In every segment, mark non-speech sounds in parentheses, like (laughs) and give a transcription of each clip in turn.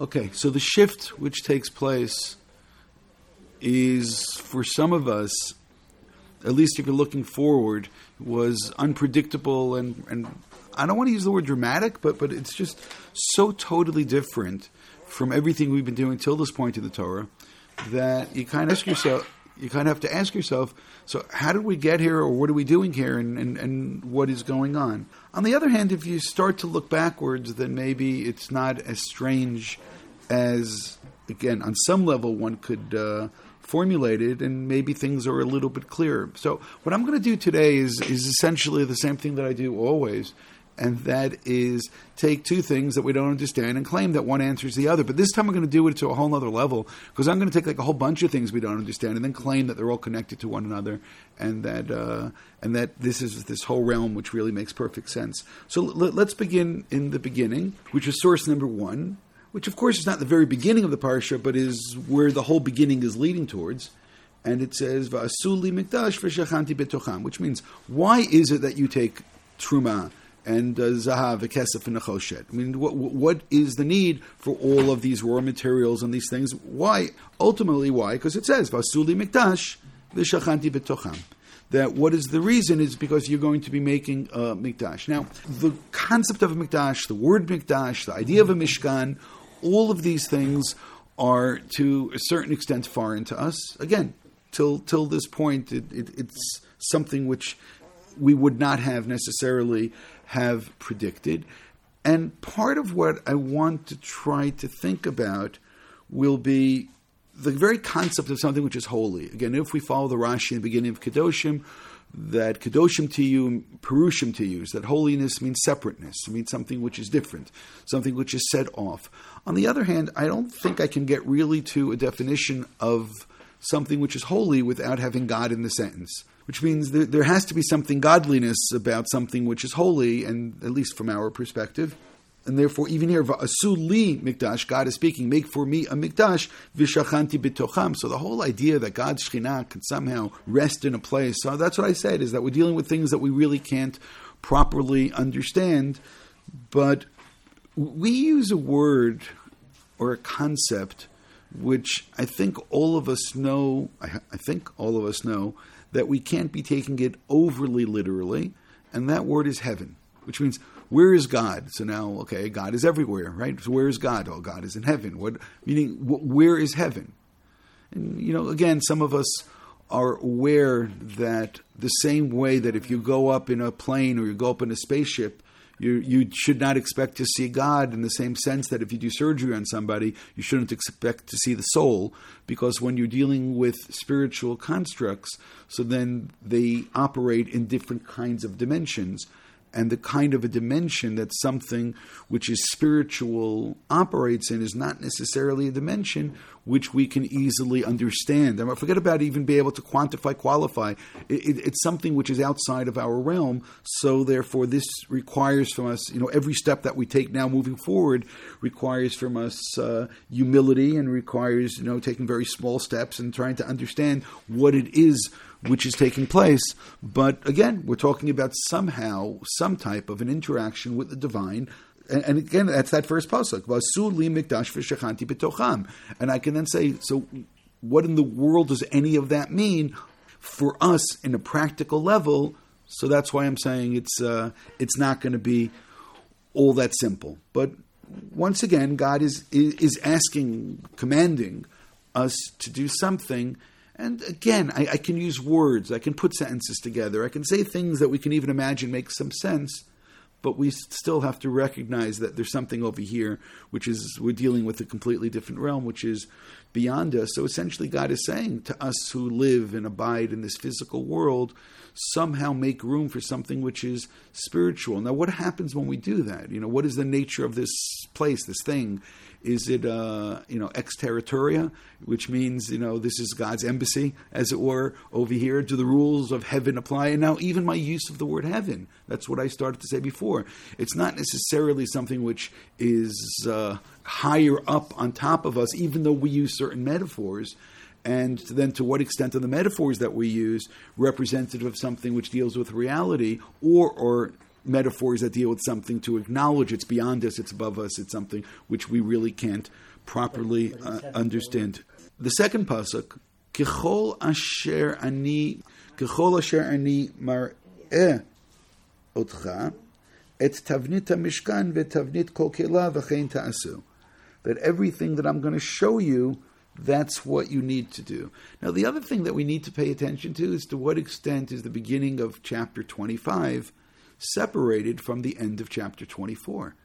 Okay, so the shift which takes place is for some of us, at least if you're looking forward, was unpredictable and, and I don't want to use the word dramatic, but but it's just so totally different from everything we've been doing till this point in the Torah that you kind of ask yourself you kind of have to ask yourself, so how did we get here, or what are we doing here, and, and, and what is going on? On the other hand, if you start to look backwards, then maybe it's not as strange as, again, on some level one could uh, formulate it, and maybe things are a little bit clearer. So, what I'm going to do today is, is essentially the same thing that I do always, and that is take two things that we don't understand and claim that one answers the other. But this time we're going to do it to a whole other level because I'm going to take like a whole bunch of things we don't understand and then claim that they're all connected to one another and that uh, and that this is this whole realm which really makes perfect sense. So l- let's begin in the beginning, which is source number one, which of course is not the very beginning of the parsha, but is where the whole beginning is leading towards. And it says, "Va'asuli mikdash v'shachanti betocham," which means, why is it that you take truma and uh, zahav, kesef, and nechoshet. I mean, what, what is the need for all of these raw materials and these things? Why? Ultimately, why? Because it says vasuli mikdash v'shachanti betocham. That what is the reason is because you're going to be making a mikdash. Now, the concept of a mikdash, the word mikdash, the idea of a mishkan, all of these things are to a certain extent foreign to us. Again, till till this point, it, it, it's something which we would not have necessarily have predicted. And part of what I want to try to think about will be the very concept of something which is holy. Again, if we follow the Rashi in the beginning of Kedoshim, that Kedoshim to you, Perushim to use, that holiness means separateness, it means something which is different, something which is set off. On the other hand, I don't think I can get really to a definition of something which is holy without having God in the sentence which means that there has to be something godliness about something which is holy, and at least from our perspective. And therefore, even here, Asuli mikdash, God is speaking, make for me a mikdash, v'shachanti bitocham. So the whole idea that God's shekhinah can somehow rest in a place, so that's what I said, is that we're dealing with things that we really can't properly understand. But we use a word or a concept which I think all of us know, I, I think all of us know, that we can't be taking it overly literally, and that word is heaven, which means where is God? So now, okay, God is everywhere, right? So where is God? Oh, God is in heaven. What meaning? where is heaven? And you know, again, some of us are aware that the same way that if you go up in a plane or you go up in a spaceship, you, you should not expect to see God in the same sense that if you do surgery on somebody, you shouldn't expect to see the soul, because when you're dealing with spiritual constructs, so then they operate in different kinds of dimensions and the kind of a dimension that something which is spiritual operates in is not necessarily a dimension which we can easily understand. And forget about even be able to quantify, qualify. It, it, it's something which is outside of our realm. So therefore, this requires from us, you know, every step that we take now moving forward requires from us uh, humility and requires, you know, taking very small steps and trying to understand what it is which is taking place. But again, we're talking about somehow some type of an interaction with the divine. And, and again, that's that first pasuk. And I can then say, so what in the world does any of that mean for us in a practical level? So that's why I'm saying it's uh, it's not going to be all that simple. But once again, God is is asking, commanding us to do something and again, I, I, can use words, I can put sentences together, I can say things that we can even imagine make some sense, but we still have to recognize that there's something over here which is we're dealing with a completely different realm, which is beyond us. So essentially, God is saying to us who live and abide in this physical world, somehow make room for something which is spiritual. Now, what happens when we do that? You know, what is the nature of this place, this thing? Is it, uh, you know, ex territoria, which means, you know, this is God's embassy, as it were, over here? Do the rules of heaven apply? And now, even my use of the word heaven, that's what I started to say before. It's not necessarily something which is uh, higher up on top of us, even though we use certain metaphors and then to what extent are the metaphors that we use representative of something which deals with reality or or metaphors that deal with something to acknowledge it's beyond us, it's above us, it's something which we really can't properly uh, understand. The second pasuk, Kichol asher ani, Kichol asher ani mar mar'eh otcha, et tavnit mishkan ve'tavnit kol kela v'chein ta'asu. That everything that I'm going to show you, that's what you need to do. Now, the other thing that we need to pay attention to is to what extent is the beginning of chapter 25 separated from the end of chapter 24.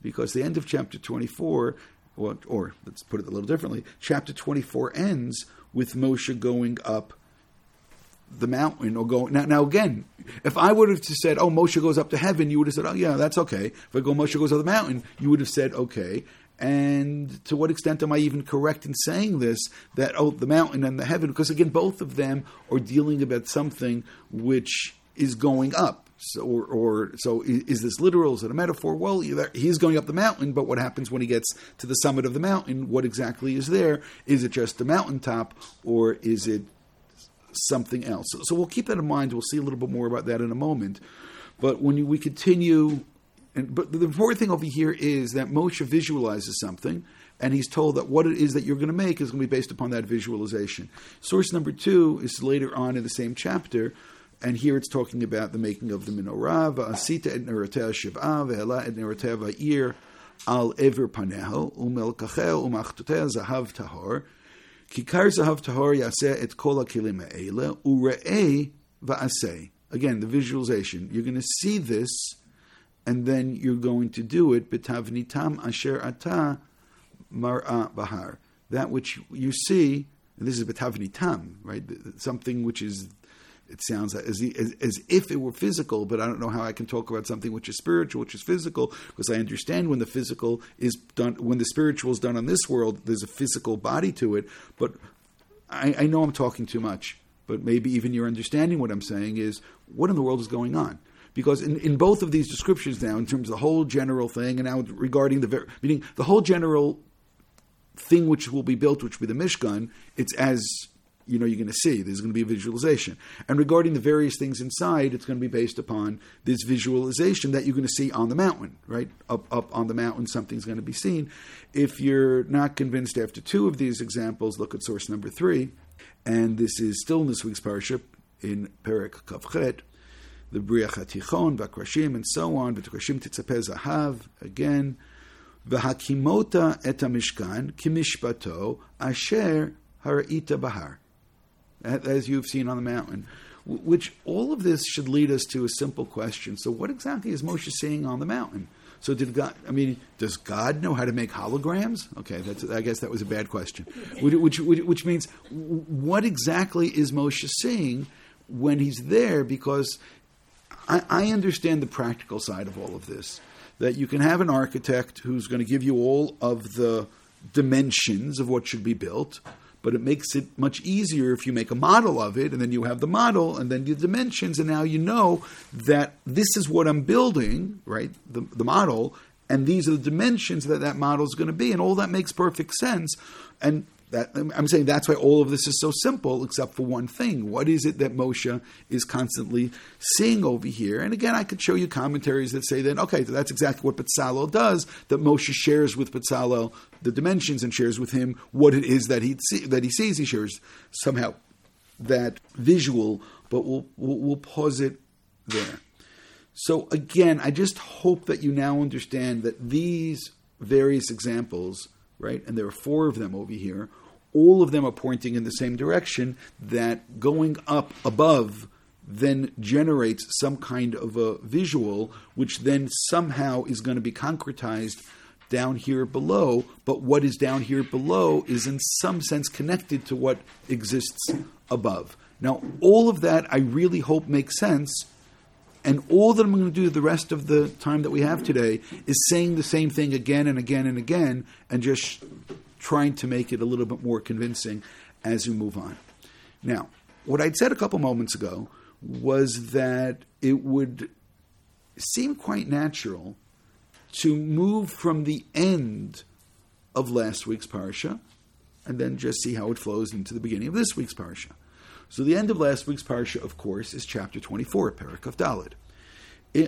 Because the end of chapter 24, or, or let's put it a little differently, chapter 24 ends with Moshe going up the mountain or going now, now again if i would have said oh moshe goes up to heaven you would have said oh yeah that's okay. If i go moshe goes up the mountain you would have said okay. And to what extent am i even correct in saying this that oh the mountain and the heaven? Because again both of them are dealing about something which is going up so, or, or, so is this literal? Is it a metaphor? Well, he's going up the mountain, but what happens when he gets to the summit of the mountain? What exactly is there? Is it just the mountaintop, or is it something else? So, so we'll keep that in mind. We'll see a little bit more about that in a moment. But when we continue, and but the important thing over here is that Moshe visualizes something, and he's told that what it is that you're going to make is going to be based upon that visualization. Source number two is later on in the same chapter and here it's talking about the making of the menorah. Va'asita et neratea shiv'a ve'ela et neratea va'ir al ever paneho umelkachel umachtotea zahav tahor kikar zahav tahor yaseh et kol hakilim ha'ele ure'eh va'aseh. Again, the visualization. You're going to see this, and then you're going to do it. Betavnitam asher ata mar'a bahar. That which you see, and this is betavnitam, right? Something which is it sounds as, as, if it were physical, but I don't know how I can talk about something which is spiritual, which is physical, because I understand when the physical is done, when the spiritual is done on this world, there's a physical body to it. But I, I know I'm talking too much, but maybe even you're understanding what I'm saying is what in the world is going on? Because in, in both of these descriptions now, in terms of the whole general thing, and now regarding the meaning the whole general thing which will be built, which will be the Mishkan, it's as you know you're going to see. There's going to be a visualization. And regarding the various things inside, it's going to be based upon this visualization that you're going to see on the mountain, right? Up up on the mountain, something's going to be seen. If you're not convinced after two of these examples, look at source number three. And this is still in this week's parashah in Perek Kavchet, the Briach HaTichon, Vakrashim, and so on. Vakrashim Titzapeh Zahav, again. V'hakimota et mishkan kimishpato asher hara'ita bahar as you've seen on the mountain. Which all of this should lead us to a simple question. So, what exactly is Moshe seeing on the mountain? So, did God? I mean, does God know how to make holograms? Okay. I guess that was a bad question. Which, which, which means, what exactly is Moshe seeing when he's there? Because I, I understand the practical side of all of this. That you can have an architect who's going to give you all of the dimensions of what should be built but it makes it much easier if you make a model of it and then you have the model and then the dimensions and now you know that this is what I'm building, right? The, the model and these are the dimensions that that model is going to be and all that makes perfect sense and that, I'm saying that's why all of this is so simple, except for one thing. What is it that Moshe is constantly seeing over here? And again, I could show you commentaries that say that, okay, that's exactly what Betzalel does, that Moshe shares with Betzalel the dimensions and shares with him what it is that he, see, that he sees. He shares somehow that visual, but we'll, we'll, we'll pause it there. So again, I just hope that you now understand that these various examples, right, and there are four of them over here, all of them are pointing in the same direction that going up above then generates some kind of a visual, which then somehow is going to be concretized down here below. But what is down here below is in some sense connected to what exists above. Now, all of that I really hope makes sense. And all that I'm going to do the rest of the time that we have today is saying the same thing again and again and again and just trying to make it a little bit more convincing as we move on. Now, what I'd said a couple moments ago was that it would seem quite natural to move from the end of last week's parsha and then just see how it flows into the beginning of this week's parsha. So the end of last week's parsha, of course, is chapter 24, Parak of Dalit.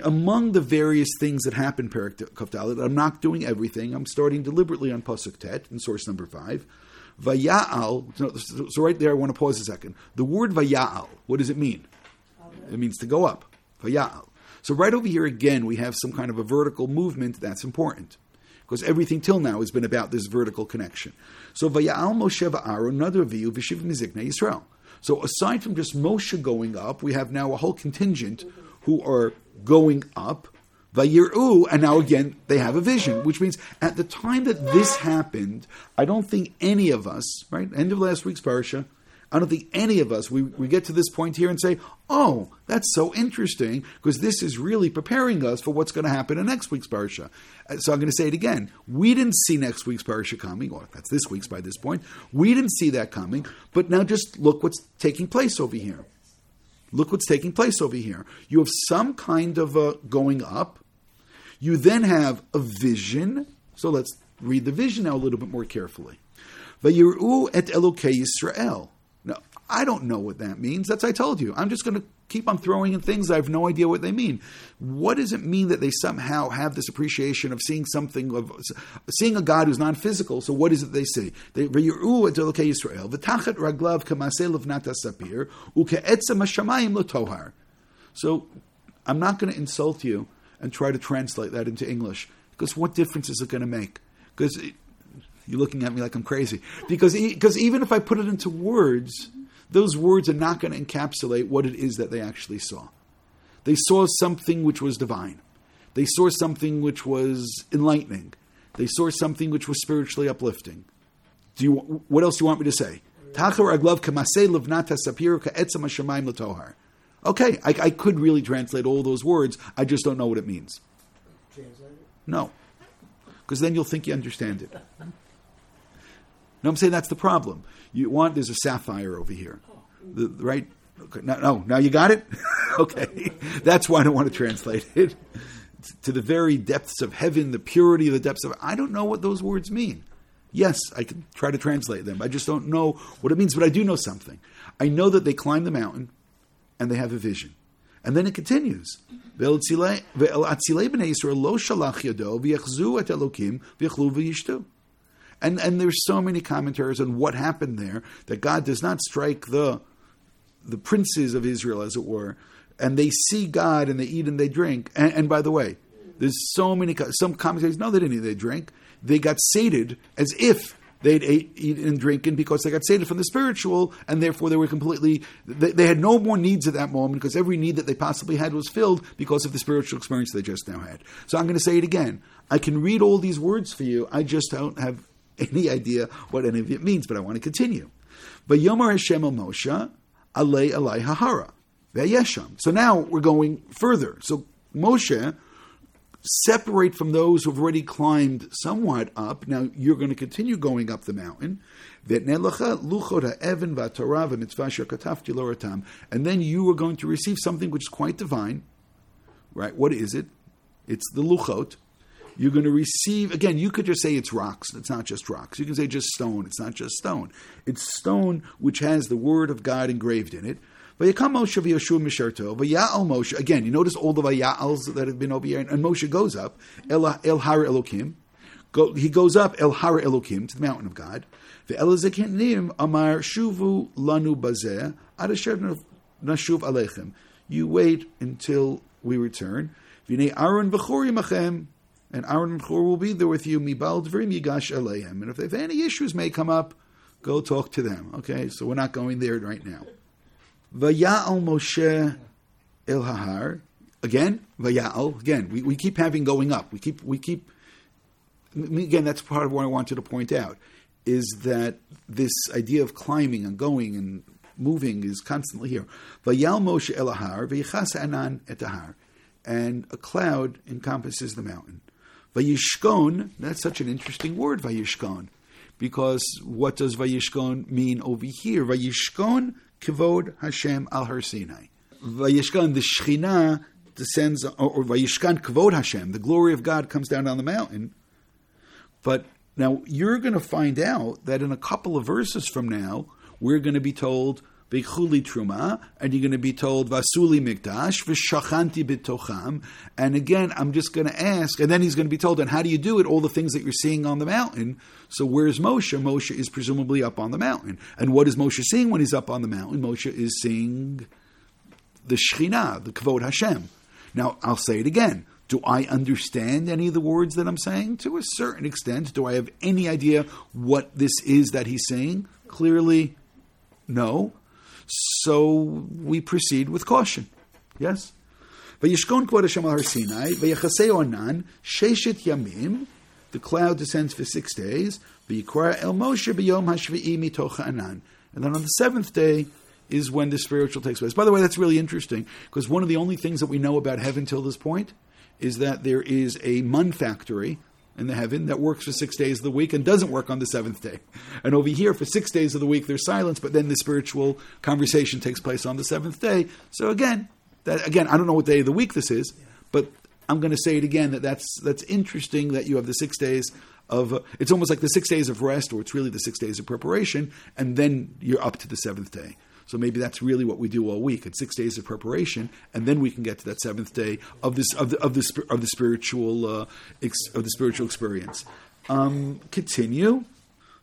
Among the various things that happen, Perik Kafdalit, I'm not doing everything. I'm starting deliberately on Pasuk Tet in source number five. Vaya'al, so, right there, I want to pause a second. The word Vaya'al, what does it mean? It means to go up. Vaya'al. So right over here again, we have some kind of a vertical movement that's important because everything till now has been about this vertical connection. So Vaya'al Moshe va'Aaron another view v'shiv mizikna Yisrael. So aside from just Moshe going up, we have now a whole contingent who are going up. Vayiru, and now again they have a vision, which means at the time that this happened, I don't think any of us, right, end of last week's parsha, I don't think any of us, we, we get to this point here and say, oh, that's so interesting, because this is really preparing us for what's going to happen in next week's Parsha. Uh, So I'm going to say it again. We didn't see next week's Parsha coming, or that's this week's by this point. We didn't see that coming, but now just look what's taking place over here. Look what's taking place over here. You have some kind of a going up. You then have a vision. So let's read the vision now a little bit more carefully. Vayiru et Elokei Yisrael. I don't know what that means. That's I told you. I'm just going to keep on throwing in things. I have no idea what they mean. What does it mean that they somehow have this appreciation of seeing something of seeing a God who's non-physical? So what is it they say? They Yisrael. V'tachat raglav sapir uke'etzem hashamayim. So I'm not going to insult you and try to translate that into English because what difference is it going to make? Because you're looking at me like I'm crazy. Because because even if I put it into words, those words are not going to encapsulate what it is that they actually saw. They saw something which was divine. They saw something which was enlightening. They saw something which was spiritually uplifting. Do you? What else do you want me to say? Tachar aglav kamasei levnata sapir ka'etzam hashamayim latohar. Okay, I, I could really translate all those words. I just don't know what it means. No, because then you'll think you understand it. No, I'm saying that's the problem. You want there's a sapphire over here, the, right? Okay, no, no, now you got it. (laughs) okay, that's why I don't want to translate it to the very depths of heaven, the purity of the depths of. I don't know what those words mean. Yes, I can try to translate them. I just don't know what it means, but I do know something. I know that they climb the mountain and they have a vision. And then it continues. And, and there's so many commentaries on what happened there that God does not strike the the princes of Israel, as it were, and they see God and they eat and they drink. And, and by the way, there's so many some commentaries. No, they didn't eat, they drank. They got sated as if they'd ate, eat and drink and because they got sated from the spiritual, and therefore they were completely, they, they, had no more needs at that moment because every need that they possibly had was filled because of the spiritual experience they just now had. So I'm going to say it again. I can read all these words for you. I just don't have (laughs) any idea what any of it means, but I want to continue. But Yomar Hashem Moshe, Alei Alei Hahara, Ve'yesham. So now we're going further. So Moshe separate from those who've already climbed somewhat up. Now you're going to continue going up the mountain. And then you are going to receive something which is quite divine. Right? What is it? It's the luchot. You're going to receive, again, you could just say it's rocks. It's not just rocks. You can say just stone. It's not just stone. It's stone which has the word of God engraved in it. Moshe. Again, you notice all the Vaya'als that have been over here, and Moshe goes up El, Har Elokim. He goes up El Har Elokim to the mountain of God. Ve'elazekenim Amar Shuvu Lanu Bazeh Nashuv Alechem. You wait until we return. V'nei. And Aaron and Chur will be there with you. Mibal Dvrim Yigash. And if, if any issues may come up, go talk to them. Okay, so we're not going there right now. Vaya'al Moshe El Hahar. Again, Vaya'al. Again, we, we keep having going up. We keep we keep. Again, that's part of what I wanted to point out is that this idea of climbing and going and moving is constantly here. Vayal Moshe El Hahar v'yichas Anan et Hahar, and a cloud encompasses the mountain. Vayishkon. That's such an interesting word, Vayishkon, because what does Vayishkon mean over here? Vayishkon Kivod Hashem al Har Sinai. Vayishkan, the Shechina descends, or, or Vayishkan Hashem, the glory of God comes down on the mountain. But now you're going to find out that in a couple of verses from now, we're going to be told Bechuli Truma, and you're going to be told Vasuli Mikdash, V'shachanti Bitocham. And again, I'm just going to ask, and then he's going to be told, and how do you do it? All the things that you're seeing on the mountain. So where's Moshe? Moshe is presumably up on the mountain. And what is Moshe seeing when he's up on the mountain? Moshe is seeing the Shekhinah, the Kavod Hashem. Now, I'll say it again. Do I understand any of the words that I'm saying? To a certain extent. Do I have any idea what this is that he's saying? Clearly, no. So we proceed with caution. Yes? Vayishkon kvod Hashem al Sinai, vayachasei onan, sheshet yamim, the cloud descends for six days, vayikra el Moshe b'yom hashvi'i mitocha anan. And then on the seventh day, is when the spiritual takes place. By the way, that's really interesting because one of the only things that we know about heaven till this point is that there is a mun factory in the heaven that works for six days of the week and doesn't work on the seventh day. And over here, for six days of the week, there's silence, but then the spiritual conversation takes place on the seventh day. So again, that again, I don't know what day of the week this is, but I'm going to say it again that that's that's interesting that you have the six days of. It's almost like the six days of rest, or it's really the six days of preparation, and then you're up to the seventh day. So maybe that's really what we do all week. It's six days of preparation, and then we can get to that seventh day of this of the of the, of the spiritual uh, ex, of the spiritual experience. Um, continue,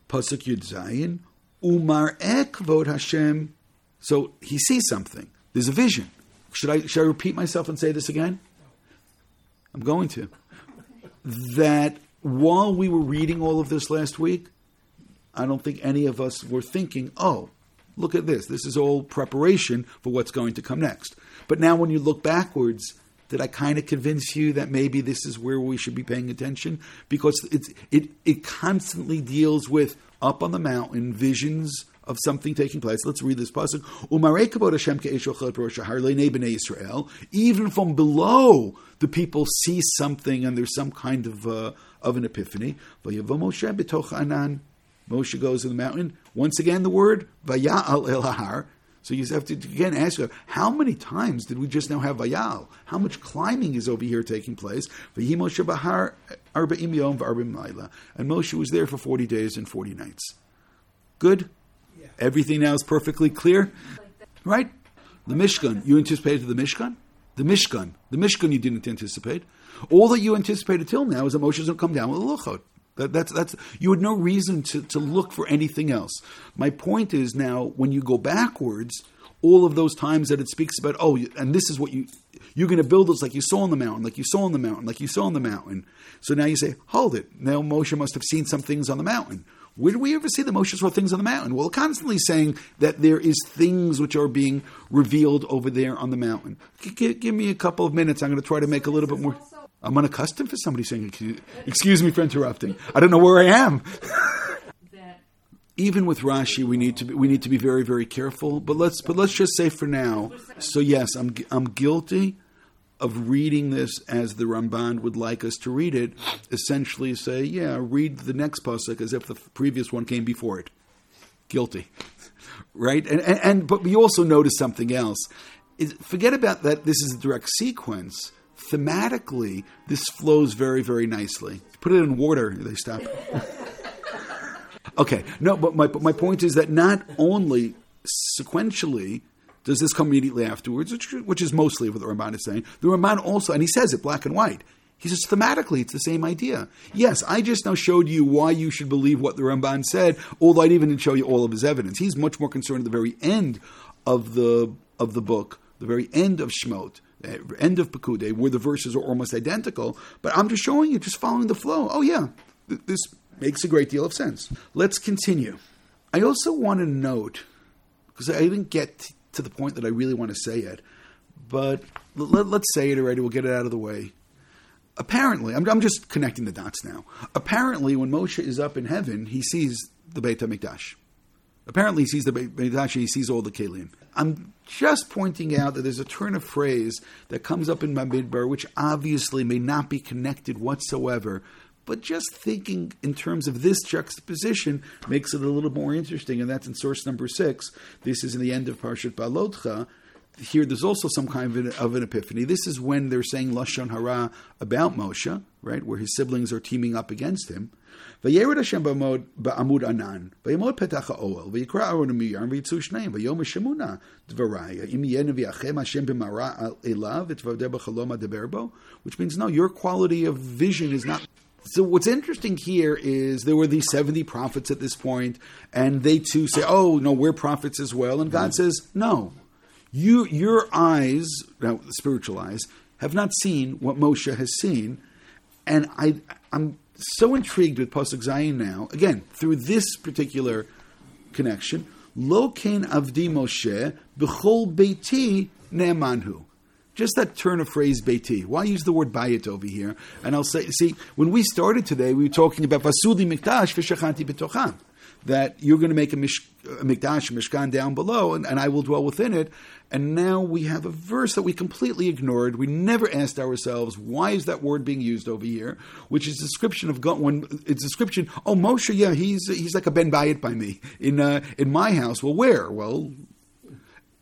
pasuk yud zayin umar ekvod Hashem. So he sees something. There's a vision. Should I should I repeat myself and say this again? I'm going to. That while we were reading all of this last week, I don't think any of us were thinking, oh, look at this. This is all preparation for what's going to come next. But now, when you look backwards, did I kind of convince you that maybe this is where we should be paying attention? Because it's, it, it constantly deals with up on the mountain visions of something taking place. Let's read this pasuk. Even from below, the people see something, and there's some kind of uh, of an epiphany. Moshe goes to the mountain. Once again, the word vayal elahar. So you have to again ask yourself, how many times did we just now have vayal? How much climbing is over here taking place? And Moshe was there for 40 days and 40 nights. Good? Yeah. Everything now is perfectly clear? Right? The Mishkan. You anticipated the Mishkan? The Mishkan. The Mishkan you didn't anticipate. All that you anticipated till now is that Moshe is going to come down with a luchot. That, that's that's you had no reason to, to look for anything else. My point is now when you go backwards, all of those times that it speaks about, oh, and this is what you you're going to build this like you saw on the mountain, like you saw on the mountain, like you saw on the mountain. So now you say, hold it. Now Moshe must have seen some things on the mountain. Where do we ever see the Moshe saw things on the mountain? Well, constantly saying that there is things which are being revealed over there on the mountain. G- give me a couple of minutes. I'm going to try to make a little bit more. I'm unaccustomed for somebody saying, "Excuse me for interrupting." I don't know where I am. (laughs) Even with Rashi, we need to be, we need to be very very careful. But let's but let's just say for now. So yes, I'm I'm guilty of reading this as the Ramban would like us to read it. Essentially, say, yeah, read the next pasuk as if the previous one came before it. Guilty, (laughs) right? And, and, and but we also notice something else. Is, forget about that. This is a direct sequence thematically, this flows very, very nicely. Put it in water, they stop. okay, no, but my, but my point is that not only sequentially does this come immediately afterwards, which, which is mostly what the Ramban is saying, the Ramban also, and he says it black and white, he says thematically it's the same idea. Yes, I just now showed you why you should believe what the Ramban said, although I didn't even show you all of his evidence. He's much more concerned at the very end of the of the book, the very end of Shemot, uh, Uh, end of Pekude, where the verses are almost identical, but I'm just showing you, just following the flow. Oh, yeah, th- this makes a great deal of sense. Let's continue. I also want to note, because I didn't get to the point that I really want to say yet, but let, us say it already, we'll get it out of the way. Apparently, I'm, I'm just connecting the dots now. Apparently, when Moshe is up in heaven, he sees the Beit HaMikdash. Apparently, he sees the Beit HaMikdash, he sees all the Kalim. I'm just pointing out that there's a turn of phrase that comes up in Bamidbar, which obviously may not be connected whatsoever, but just thinking in terms of this juxtaposition makes it a little more interesting, and that's in source number six. This is in the end of Parshat Beha'alotcha here there's also some kind of an, of an, epiphany. This is when they're saying lashon hara about Moshe, right, where his siblings are teaming up against him. Ba'amud anan which means no, your quality of vision is not so what's interesting here is there were these 70 prophets at this point and they too say oh no we're prophets as well and god mm. says no you, your eyes, now spiritual eyes, have not seen what Moshe has seen. And I, I'm so intrigued with Pasuk Zayin now, again, through this particular connection, Lo Kain Avdi Moshe B'chol Beiti Ne'emanhu. Just that turn of phrase Beiti. Why use the word bayit over here? And I'll say, see, when we started today, we were talking about Vasudi Mikdash V'shachanti B'tocham that you're going to make a, mish, mikdash, a mishkan down below, and, and, I will dwell within it. And now we have a verse that we completely ignored. We never asked ourselves why is that word being used over here, which is description of God. When it's description, oh Moshe, yeah, he's he's like a ben bayit by me in uh, in my house. Well, where? Well,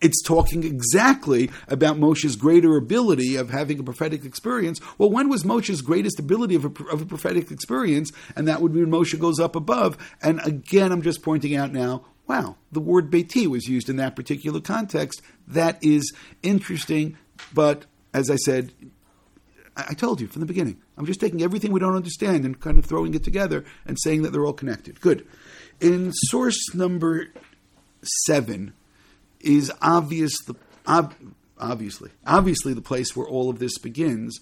it's talking exactly about Moshe's greater ability of having a prophetic experience. Well, when was Moshe's greatest ability of a, of a prophetic experience? And that would be when Moshe goes up above. And again, I'm just pointing out now, wow, the word Beiti was used in that particular context. That is interesting, but as I said, I told you from the beginning. I'm just taking everything we don't understand and kind of throwing it together and saying that they're all connected. Good. In source number seven, is obvious the, ob, obviously obviously the place where all of this begins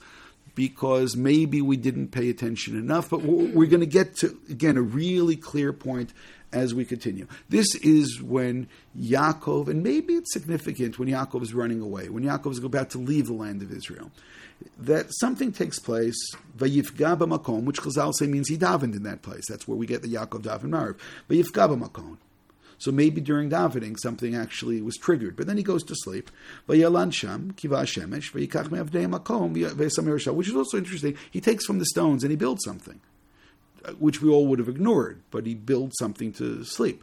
because maybe we didn't pay attention enough but we're, going to get to again a really clear point as we continue. This is when Yaakov, and maybe it's significant when Yaakov is running away, when Yaakov is about to leave the land of Israel, that something takes place, Vayifga makom, which Chazal say means he davened in that place. That's where we get the Yaakov daven Mariv. Vayifga makom. So maybe during davening something actually was triggered. But then he goes to sleep. Which is also interesting. He takes from the stones and he builds something, uh, which we all would have ignored, but he builds something to sleep.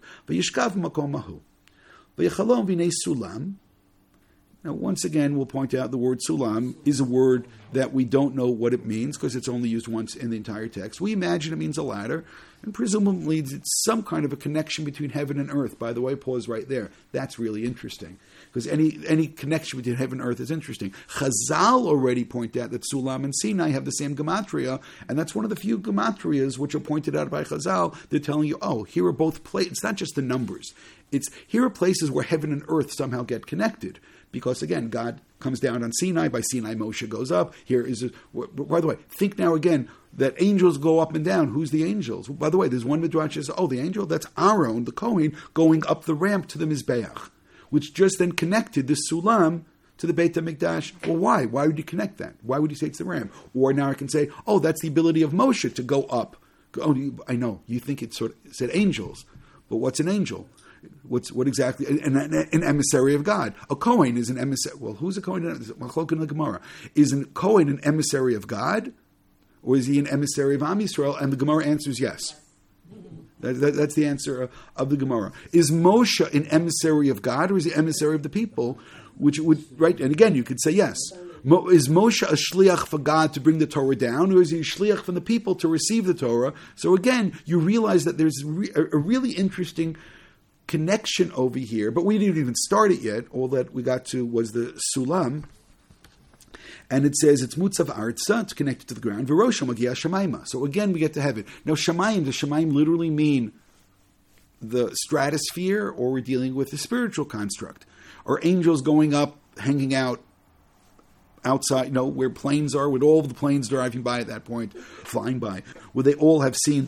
Now, once again, we'll point out the word sulam is a word that we don't know what it means because it's only used once in the entire text. We imagine it means a ladder, and presumably it's some kind of a connection between heaven and earth. By the way, pause right there. That's really interesting because any any connection between heaven and earth is interesting. Chazal already point out that Sulam and Sinai have the same gematria, and that's one of the few gematrias which are pointed out by Chazal. They're telling you, oh, here are both places. It's not just the numbers. It's here are places where heaven and earth somehow get connected because again, God comes down on Sinai. By Sinai, Moshe goes up. Here is, a, by the way, think now again that angels go up and down. Who's the angels? By the way, there's one midrash says, oh, the angel that's Aaron, the Kohen, going up the ramp to the Mizbeach, which just then connected the Sulam to the Beit HaMikdash. Well, why? Why would you connect that? Why would you say it's the ramp? Or now I can say, oh, that's the ability of Moshe to go up. Oh, I know you think it sort of said angels, but what's an angel? What's what exactly? An, an, emissary of God. A Kohen is an emissary. Well, who's a Kohen? In the Gemara. Is a Kohen an emissary of God, or is he an emissary of Am Yisrael? And the Gemara answers yes. That, that, that's the answer of the Gemara. Is Moshe an emissary of God, or is he emissary of the people? Which would right? And again, you could say yes. Is Moshe a shliach for God to bring the Torah down, or is he a shliach from the people to receive the Torah? So again, you realize that there's a really interesting connection over here, but we didn't even start it yet. All that we got to was the sulam. And it says it's mutzav artza, it's connected to the ground. So again, we get to heaven. Now, shemaim, does shemaim literally mean the stratosphere, or we're dealing with a spiritual construct? Are angels going up, hanging out outside, you know, where planes are, with all the planes driving by at that point, flying by? Would they all have seen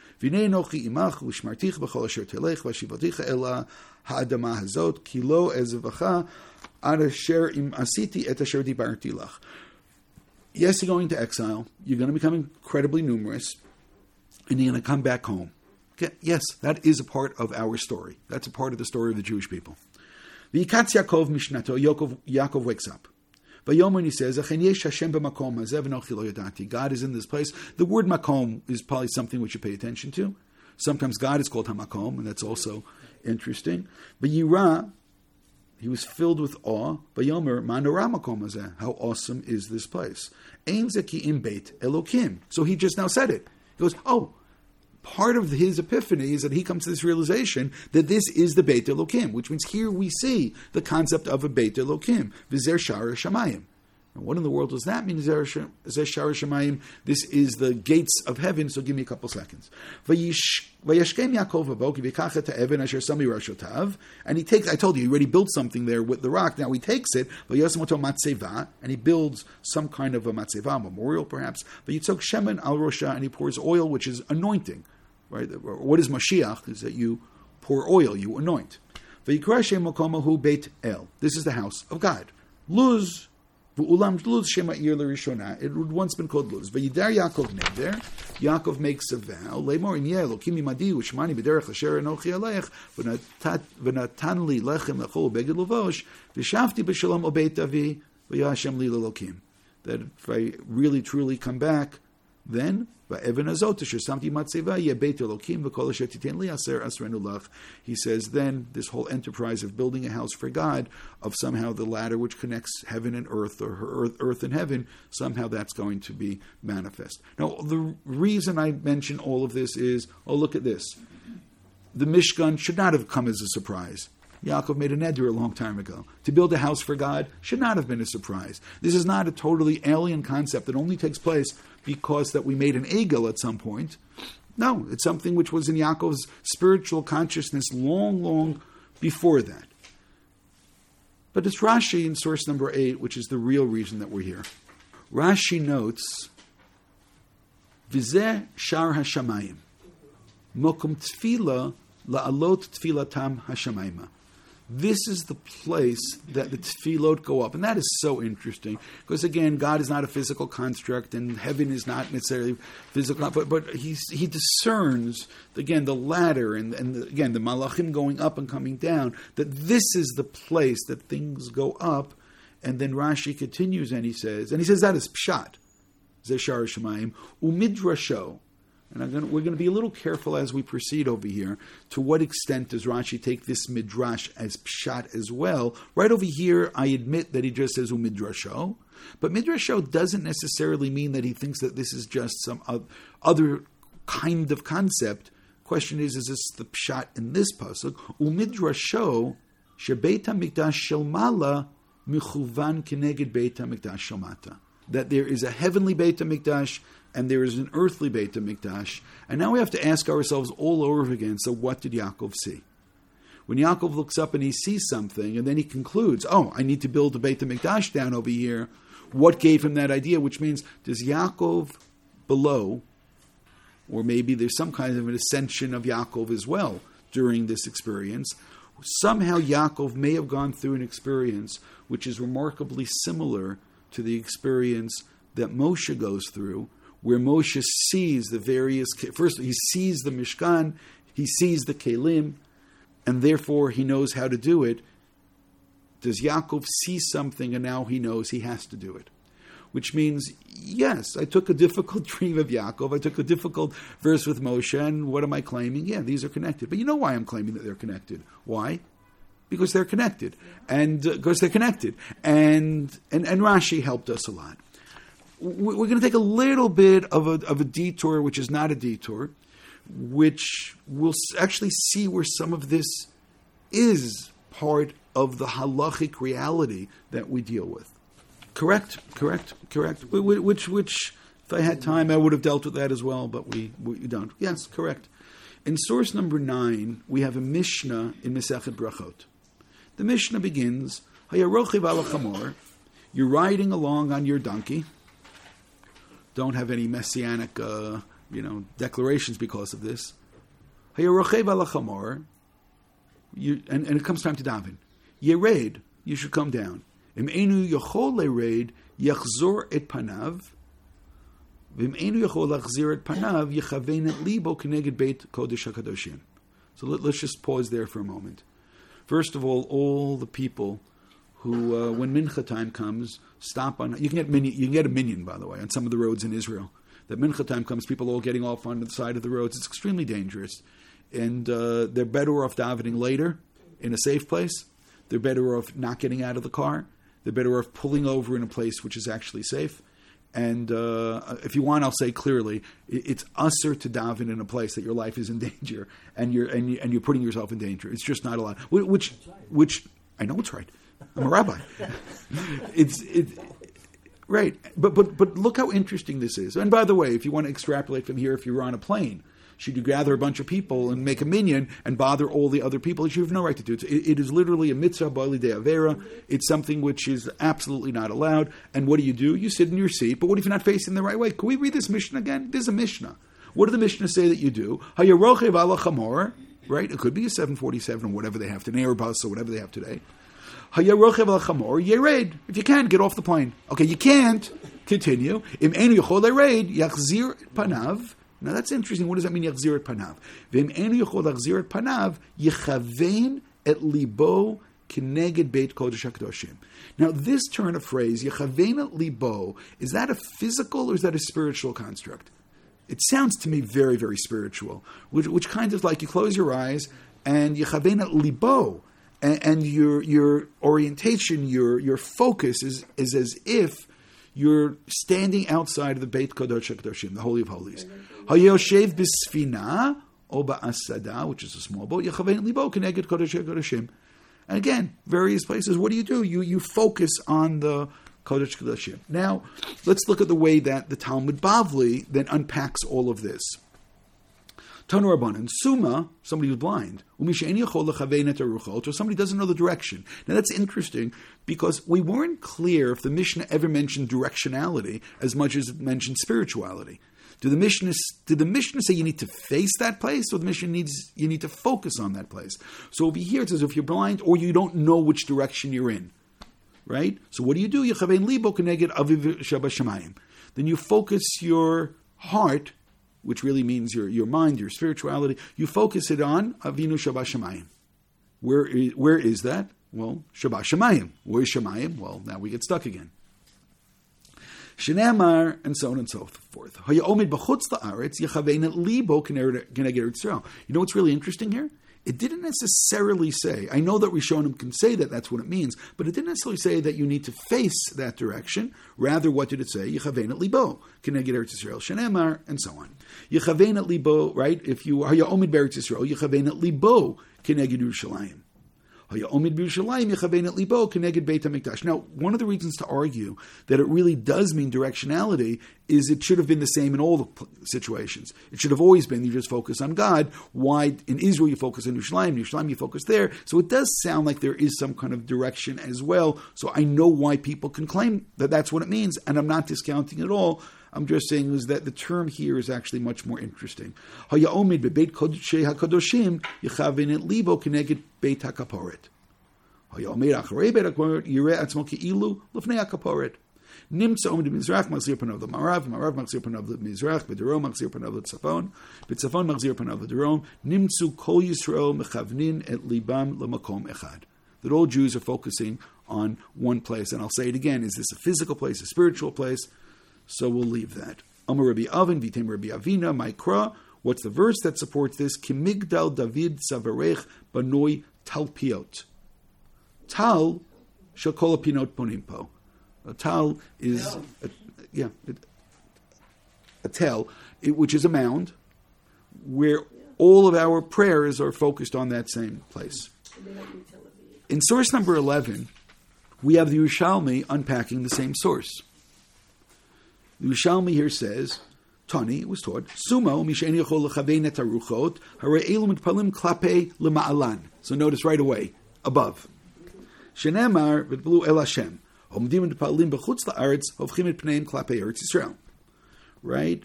והנה אנוכי עמך ושמרתיך בכל אשר תלך והשיבתיך אל האדמה הזאת, כי לא עזבך עד אשר אם עשיתי את אשר דיברתי לך. yes, you're going to exile. You're going to become incredibly numerous, and you're going to come back home. Okay? Yes, that is a part of our story. That's a part of the story of the Jewish people. The Yikatz Yaakov Mishnato, Yaakov, Yaakov wakes up. Vayomer, he says, yesh Hashem b'makom, God is in this place. The word makom is probably something we should pay attention to. Sometimes God is called hamakom, and that's also interesting. But Yira, he was filled with awe. Vayomer, manaramakom How awesome is this place? Ein zeki im beit elokim. So he just now said it. He goes, oh, part of his epiphany is that he comes to this realization that this is the Beit Elokim, which means here we see the concept of a Beit Elokim, Vizer Shara Shamayim. And what in the world does that mean, This is the gates of heaven, so give me a couple seconds. And he takes, I told you, he already built something there with the rock, now he takes it, and he builds some kind of a matzeva, memorial perhaps, but Yitzhak Shemen al Rosha, and he pours oil, which is anointing right? What is Mashiach? Is that you pour oil, you anoint. This is the house of God. Luz, Ulam Luz Shema Ir It would once been called Luz. Vayidar Yaakov Neder. Yaakov makes a vow. Lemor in Yeh Lokimi Madi Ushmani B'derech Asher Enochi Aleich V'natan Li Lechem Lechol Beged Lovosh V'shavti B'Shalom Obeit Avi V'Yashem Li Lelokim. That if I really truly come back, then he says then this whole enterprise of building a house for God, of somehow the ladder which connects heaven and earth, or earth, earth and heaven, somehow that's going to be manifest. Now, the reason I mention all of this is, oh, look at this. The Mishkan should not have come as a surprise. Yaakov made a neder a long time ago. To build a house for God should not have been a surprise. This is not a totally alien concept that only takes place because that we made an egel at some point. No, it's something which was in Yaakov's spiritual consciousness long, long before that. But it's Rashi in source number eight, which is the real reason that we're here. Rashi notes, Vizeh shar hashamayim, mokum tfila la'alot tfilatam hashamayma this is the place that the tefillot go up. And that is so interesting because, again, God is not a physical construct and heaven is not necessarily physical, but, but he discerns, again, the ladder and, and the, again, the malachim going up and coming down, that this is the place that things go up. And then Rashi continues and he says, and he says that is pshat, zeshar shemayim, umidrasho, and gonna, we're going to be a little careful as we proceed over here. To what extent does Rashi take this midrash as pshat as well? Right over here, I admit that he just says umidrasho, but midrasho doesn't necessarily mean that he thinks that this is just some other kind of concept. Question is, is this the pshat in this pasuk? Umidrasho shebeit hamikdash shelmala michuvan keneged beit hamikdash shelmata. That there is a heavenly beit hamikdash and there is an earthly Beit HaMikdash. And now we have to ask ourselves all over again, so what did Yaakov see? When Yaakov looks up and he sees something, and then he concludes, oh, I need to build a Beit HaMikdash down over here, what gave him that idea? Which means, does Yaakov below, or maybe there's some kind of an ascension of Yaakov as well during this experience, somehow Yaakov may have gone through an experience which is remarkably similar to the experience that Moshe goes through where Moshe sees the various, first he sees the Mishkan, he sees the Kelim, and therefore he knows how to do it. Does Yaakov see something and now he knows he has to do it? Which means, yes, I took a difficult (laughs) dream of Yaakov, I took a difficult verse with Moshe, and what am I claiming? Yeah, these are connected. But you know why I'm claiming that they're connected? Why? Because they're connected. And uh, because they're connected. And, and, and Rashi helped us a lot we're going to take a little bit of a, of a detour, which is not a detour, which we'll actually see where some of this is part of the halachic reality that we deal with. Correct, correct, correct. Which, which, if I had time, I would have dealt with that as well, but we, we don't. Yes, correct. In source number nine, we have a Mishnah in Mesechet Brachot. The Mishnah begins, You're riding along on your donkey don't have any messianic, uh, you know, declarations because of this. You, and, and it comes time to daven. Yered, you should come down. Raid, yachzor et panav, yachol lachzir et panav, et libo beit kodesh hakadoshim. So let, us just pause there for a moment. First of all, all the people who, uh, when mincha time comes, stop on. You can get minyan, you can get a minion, by the way, on some of the roads in Israel. That mincha time comes, people all getting off on the side of the roads. It's extremely dangerous, and uh, they're better off davening later in a safe place. They're better off not getting out of the car. They're better off pulling over in a place which is actually safe. And uh, if you want, I'll say clearly, it's assur to daven in a place that your life is in danger and you're and, you, and you're putting yourself in danger. It's just not allowed. Which, which I know it's right. I'm a rabbi. it's it, right, but but but look how interesting this is. And by the way, if you want to extrapolate from here, if you were on a plane, should you gather a bunch of people and make a minyan and bother all the other people? You have no right to do it. It, it is literally a mitzvah bali de avera. It's something which is absolutely not allowed. And what do you do? You sit in your seat. But what if you're not facing the right way? Can we read this Mishnah again? This is a Mishnah. What do the Mishnah say that you do? Hayarochev ala chamor. Right? It could be a 747 or whatever they have today, or bus or whatever they have today. If you can, get off the plane. Okay, you can't. Continue. Im yachzir panav now that's interesting. What does that mean? Yachzir panav. V'im enu yochol yachzir panav yichavein et libo kineged beit kodesh hakadoshim. Now this turn of phrase yichavein et libo is that a physical or is that a spiritual construct? It sounds to me very very spiritual, which, which kind of like you close your eyes and yichavein et libo. And, and your your orientation, your your focus is is as if you're standing outside of the Beit Kodesh HaKadoshim, the Holy of Holies. Hayoshev bisfina o ba'asada, which is a small boat, yechavein libo keneged Kodesh HaKadoshim. And again, various places, what do you do? You, you focus on the Kodesh Kodeshim. Now, let's look at the way that the Talmud Bavli then unpacks all of this. Tanu Rabbanan, Suma, somebody who's blind, or somebody doesn't know the direction. Now that's interesting because we weren't clear if the Mishnah ever mentioned directionality as much as it mentioned spirituality. Did the Mishnah did the Mishnah say you need to face that place, or the Mishnah needs you need to focus on that place? So over here it says if you're blind or you don't know which direction you're in, right? So what do you do? You libo aviv Then you focus your heart which really means your, your mind, your spirituality, you focus it on Avinu Shebashamayim. Where is, where is that? Well, Shebashamayim. Where's Shemayim? Well, now we get stuck again. Shenamar, and so on and so forth. You know what's really interesting here? It didn't necessarily say, I know that Rishonim can say that that's what it means, but it didn't necessarily say that you need to face that direction. Rather, what did it say? Yechavein libo, keneged Eretz Yisrael, shenemar, and so on. Yechavein libo, right? If you are Ya'omid Beretz Yisrael, Yechavein libo, keneged Yerushalayim. Now, one of the reasons to argue that it really does mean directionality is it should have been the same in all the situations. It should have always been you just focus on God. Why in Israel you focus on Yerushalayim, Yerushalayim you focus there. So it does sound like there is some kind of direction as well. So I know why people can claim that that's what it means, and I'm not discounting at all. I'm just saying is that the term here is actually much more interesting. Omid mizrach panav the marav, marav panav the mizrach, panav the tzafon, panav the derom. Nimtzu kol Yisrael mechavnin et libam lemakom echad. That all Jews are focusing on one place, and I'll say it again: is this a physical place, a spiritual place? So we'll leave that. Amar Rabbi Avin, Vitem Rabbi Avina, Maikra. What's the verse that supports this? Kimigdal David Savarech Banoi Talpiot. Tal Shakol Pinot Ponimpo. A tal is, a, yeah, a tel, which is a mound where all of our prayers are focused on that same place. In source number 11, we have the Yerushalmi unpacking the same source. The Yerushalmi here says, Tani was taught, Sumo misheni yachol lechavein et haruchot, hare elu mitpalim klape lema'alan. So notice right away, above. Shenemar v'tblu el Hashem. Omdim mitpalim b'chutz la'aretz, hofchim et pneim klape Eretz Yisrael. Right?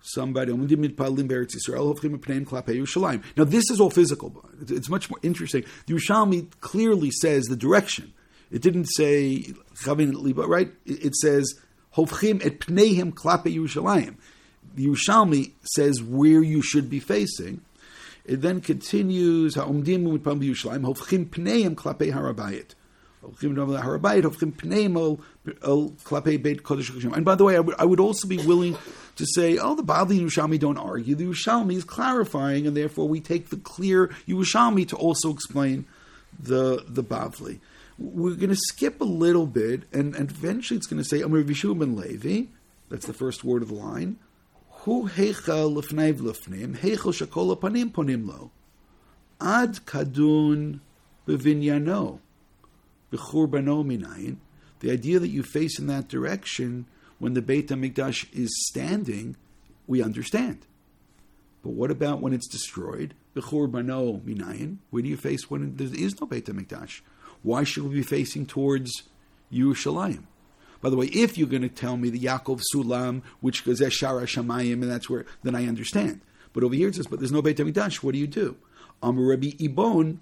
Somebody, omdim mitpalim b'Eretz Yisrael, hofchim et pneim klape Yerushalayim. Now this is all physical. It's much more interesting. The Yerushalmi clearly says the direction. It didn't say chavin liba, right? It says Hovchim et pneihem klape Yerushalayim. Yerushalmi says where you should be facing. It then continues, Ha'omdim u'mitpam Yerushalayim, hovchim pneihem klape harabayit. And by the way, I would, I would also be willing to say, oh, the Bavli and Yerushalmi don't argue. The Yerushalmi is clarifying, and therefore we take the clear Yerushalmi to also explain the the Bavli. We're going to skip a little bit, and, and eventually it's going to say, Amir Vishu ben Levi, that's the first word of the line, Hu heichel lefnei v'lefnim, heichel shakol panim ponim lo, ad kadun bevinyano, b'churbano minayin, the idea that you face in that direction when the Beit HaMikdash is standing, we understand. But what about when it's destroyed? B'churbano minayin, where do you face when there is no Beit HaMikdash? Why should we be facing towards Yerushalayim? By the way, if you're going to tell me the Yaakov Sulam, which goes as Shara Shamayim, and that's where, then I understand. But over here it says, but there's no Beit HaMikdash. What do you do? Amar Rabbi Ibon.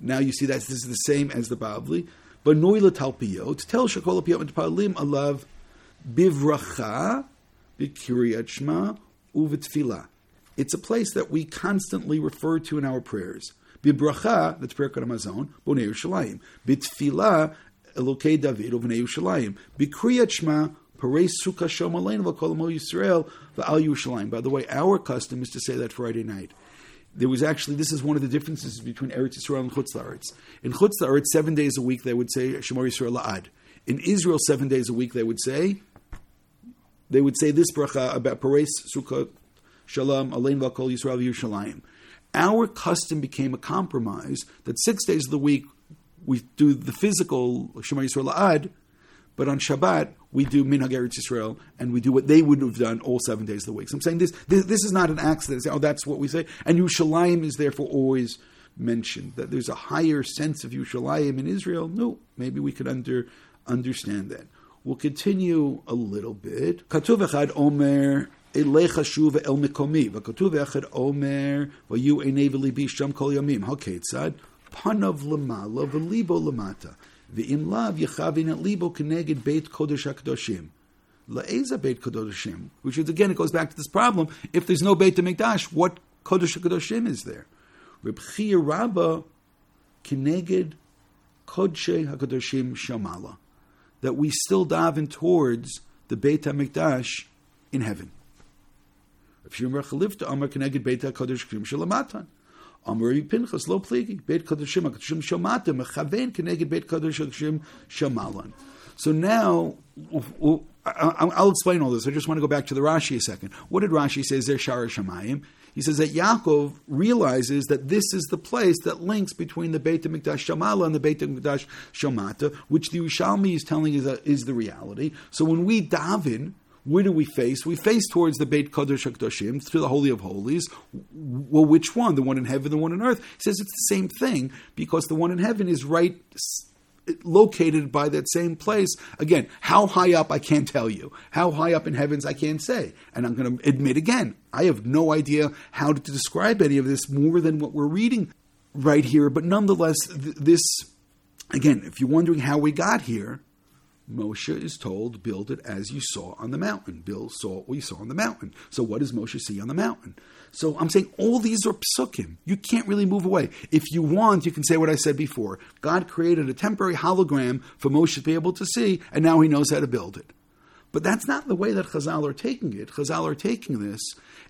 Now you see that this is the same as the Bavli. But Noila Talpiyot, tell Shakol Piyot Palim Alav Bivracha B'Kiryat Shema Uvitfila. It's a place that we constantly refer to in our prayers. Bibracha, that's prayer Karamazon, Bonei Yerushalayim. Bitfila, Elokei David, Bonei Yerushalayim. Bikriyat Shema, Parei Sukkah Shom Alein, V'kol Yisrael, V'al Yerushalayim. By the way, our custom is to say that Friday night. There was actually, this is one of the differences between Eretz Yisrael and Chutz La'aretz. In Chutz La'aretz, seven days a week they would say Shemar Yisrael La'ad. In Israel, seven days a week they would say, they would say this bracha about Pares Sukkah Shalom Alein V'kol Yisrael Yerushalayim. Our custom became a compromise that six days of the week we do the physical Shema Yisrael Ad, but on Shabbat we do Minhag Eretz Yisrael and we do what they would have done all seven days of the week. So I'm saying this this, this is not an accident. oh, that's what we say. And Yerushalayim is therefore always mentioned that there's a higher sense of Yerushalayim in Israel. No, maybe we could under understand that. We'll continue a little bit. Katuv echad omer אליך שוב אל מקומי, וכתוב אחד אומר, ויהיו עיני וליבי שם כל ימים. הכיצד? פניו למעלה וליבו למטה. ואם לאו יכוון את ליבו כנגד בית קודש הקדושים. לאיזה בית קודשים? Which is again, it goes back to this problem. If there's no Beit HaMikdash, what Kodesh HaKadoshim is there? Reb Chia Rabba kineged Kodesh HaKadoshim Shamala. That we still daven towards the Beit HaMikdash in heaven. If Shimra Chalifta Amar Keneged Beit HaKadosh Krim Shalamatan. Amar Pinchas Lo Pligi Beit Kadoshim HaKadoshim Shamata Mechaven Keneged Beit Kadosh HaKadoshim Shamalan. So now, I'll explain all this. I just want to go back to the Rashi a second. What did Rashi say? Is there Shara Shamayim? He says that Yaakov realizes that this is the place that links between the Beit HaMikdash Shamala and the Beit HaMikdash Shamata, which the Ushalmi is telling is, is the reality. So when we daven, where do we face? We face towards the Beit Kodesh HaKadoshim, to the Holy of Holies. Well, which one? The one in heaven, the one on earth? He says it's the same thing because the one in heaven is right located by that same place. Again, how high up I can't tell you. How high up in heavens I can't say. And I'm going to admit again, I have no idea how to describe any of this more than what we're reading right here. But nonetheless, this, again, if you're wondering how we got here, Moshe is told, build it as you saw on the mountain. Bill saw what you saw on the mountain. So what does Moshe see on the mountain? So I'm saying all these are psukim. You can't really move away. If you want, you can say what I said before. God created a temporary hologram for Moshe to be able to see, and now he knows how to build it. But that's not the way that Chazal are taking it. Chazal are taking this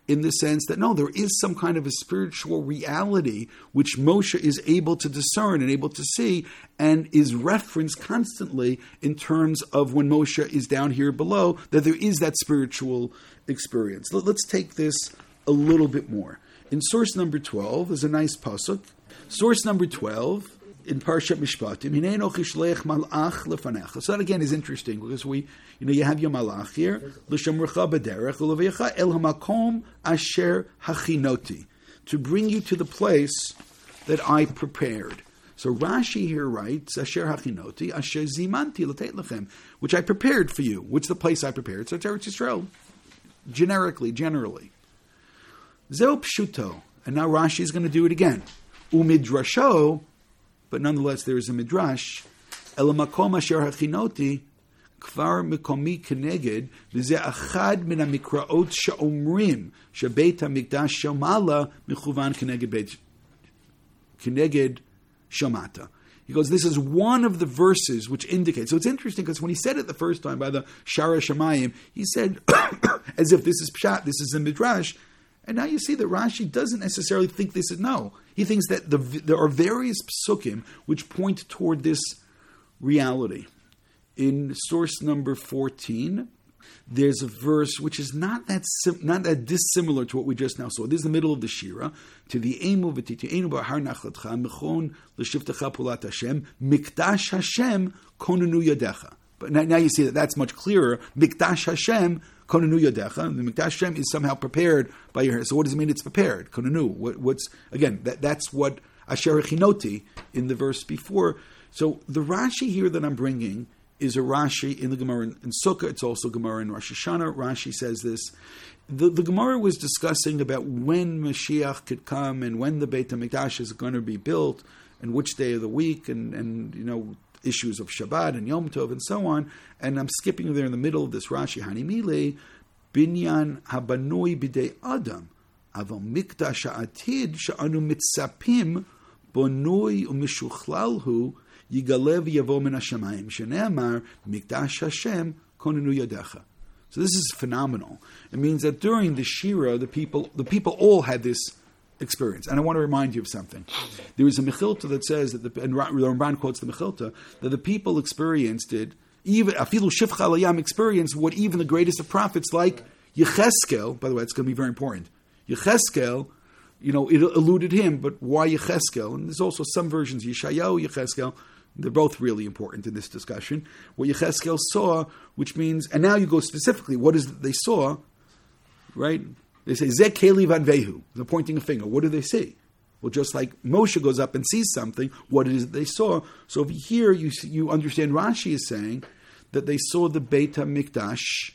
in the sense that no, there is some kind of a spiritual reality which Moshe is able to discern and able to see, and is referenced constantly in terms of when Moshe is down here below, that there is that spiritual experience. Let's take this a little bit more. In source number 12, there's a nice pasuk. Source number 12 in Parshat Mishpatim. So that again is interesting because we, you know, you have your malach here, l'shamrecha b'derech u'leveyecha el hamakom asher hachinoti, to bring you to the place that I prepared. So Rashi here writes, Asher hachinoti, asher zimanti l'teit lechem, which I prepared for you. Which the place I prepared? So Eretz Yisrael, generically, generally. Zeo pshuto, and now Rashi is going to do it again. Umidrasho but nonetheless there is a midrash. Elamakom asher hachinoti kvar mikomi keneged v'ze achad min hamikraot she'omrim shebeit hamikdash shomala mechuvan keneged beit keneged shomata. He goes, this is one of the verses which indicates. So it's interesting because when he said it the first time by the Shara Shemayim, he said, (coughs) as if this is Pshat, this is a Midrash, and now you see that Rashi doesn't necessarily think this is, no. He thinks that the, there are various psukim which point toward this reality. In source number 14, there's a verse which is not that sim- not that dissimilar to what we just now saw. This is the middle of the Shira. To the Emu v'titienu b'har nachlatcha mechon l'shivtecha pulat Hashem mikdash Hashem konenu yadecha. But now, now, you see that that's much clearer. Mikdash Hashem konenu yadecha. The mikdash Hashem is somehow prepared by your. So what does it mean? It's prepared. Konenu. What, what's again? That, that's what asher chinoti in the verse before. So the Rashi here that I'm bringing is a Rashi in the Gemara in, in Sukkah. It's also Gemara in Rosh Hashanah. Rashi says this. The, the Gemara was discussing about when Mashiach could come and when the Beit HaMikdash is going to be built and which day of the week and, and you know issues of Shabbat and Yom Tov and so on. And I'm skipping there in the middle of this Rashi Hanimile, Binyan Habanoi Bidei Adam, Aval Mikdash Atid Sha'anu Mitzapim Bonoi Umishuchlalhu Yigalev Yavo Min Hashemayim Shene'amar Mikdash Hashem Konenu Yadecha. So this is phenomenal. It means that during the Shira, the people, the people all had this experience. And I want to remind you of something. There is a Mechilta that says that the and Ramban quotes the Mechilta that the people experienced it. Even Afilu Shifcha Layam experienced what even the greatest of prophets like Yecheskel. By the way, it's going to be very important. Yecheskel, you know, it eluded him, but why Yecheskel? And there's also some versions Yeshayahu Yecheskel. They're both really important in this discussion. What Yecheskel saw, which means, and now you go specifically, what is it they saw, right? They say, Zek Keli Van Vehu. They're pointing a finger. What do they see? Well, just like Moshe goes up and sees something, what is it they saw? So over here, you, you understand Rashi is saying that they saw the Beit HaMikdash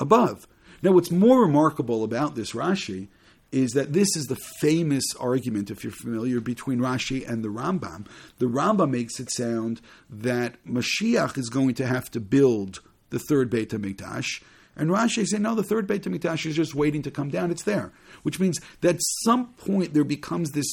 above. Now, what's more remarkable about this Rashi is that this is the famous argument, if you're familiar, between Rashi and the Rambam. The Rambam makes it sound that Mashiach is going to have to build the third Beit HaMikdash. And Rashi says, no, the third Beit HaMikdash is just waiting to come down. It's there. Which means that at some point there becomes this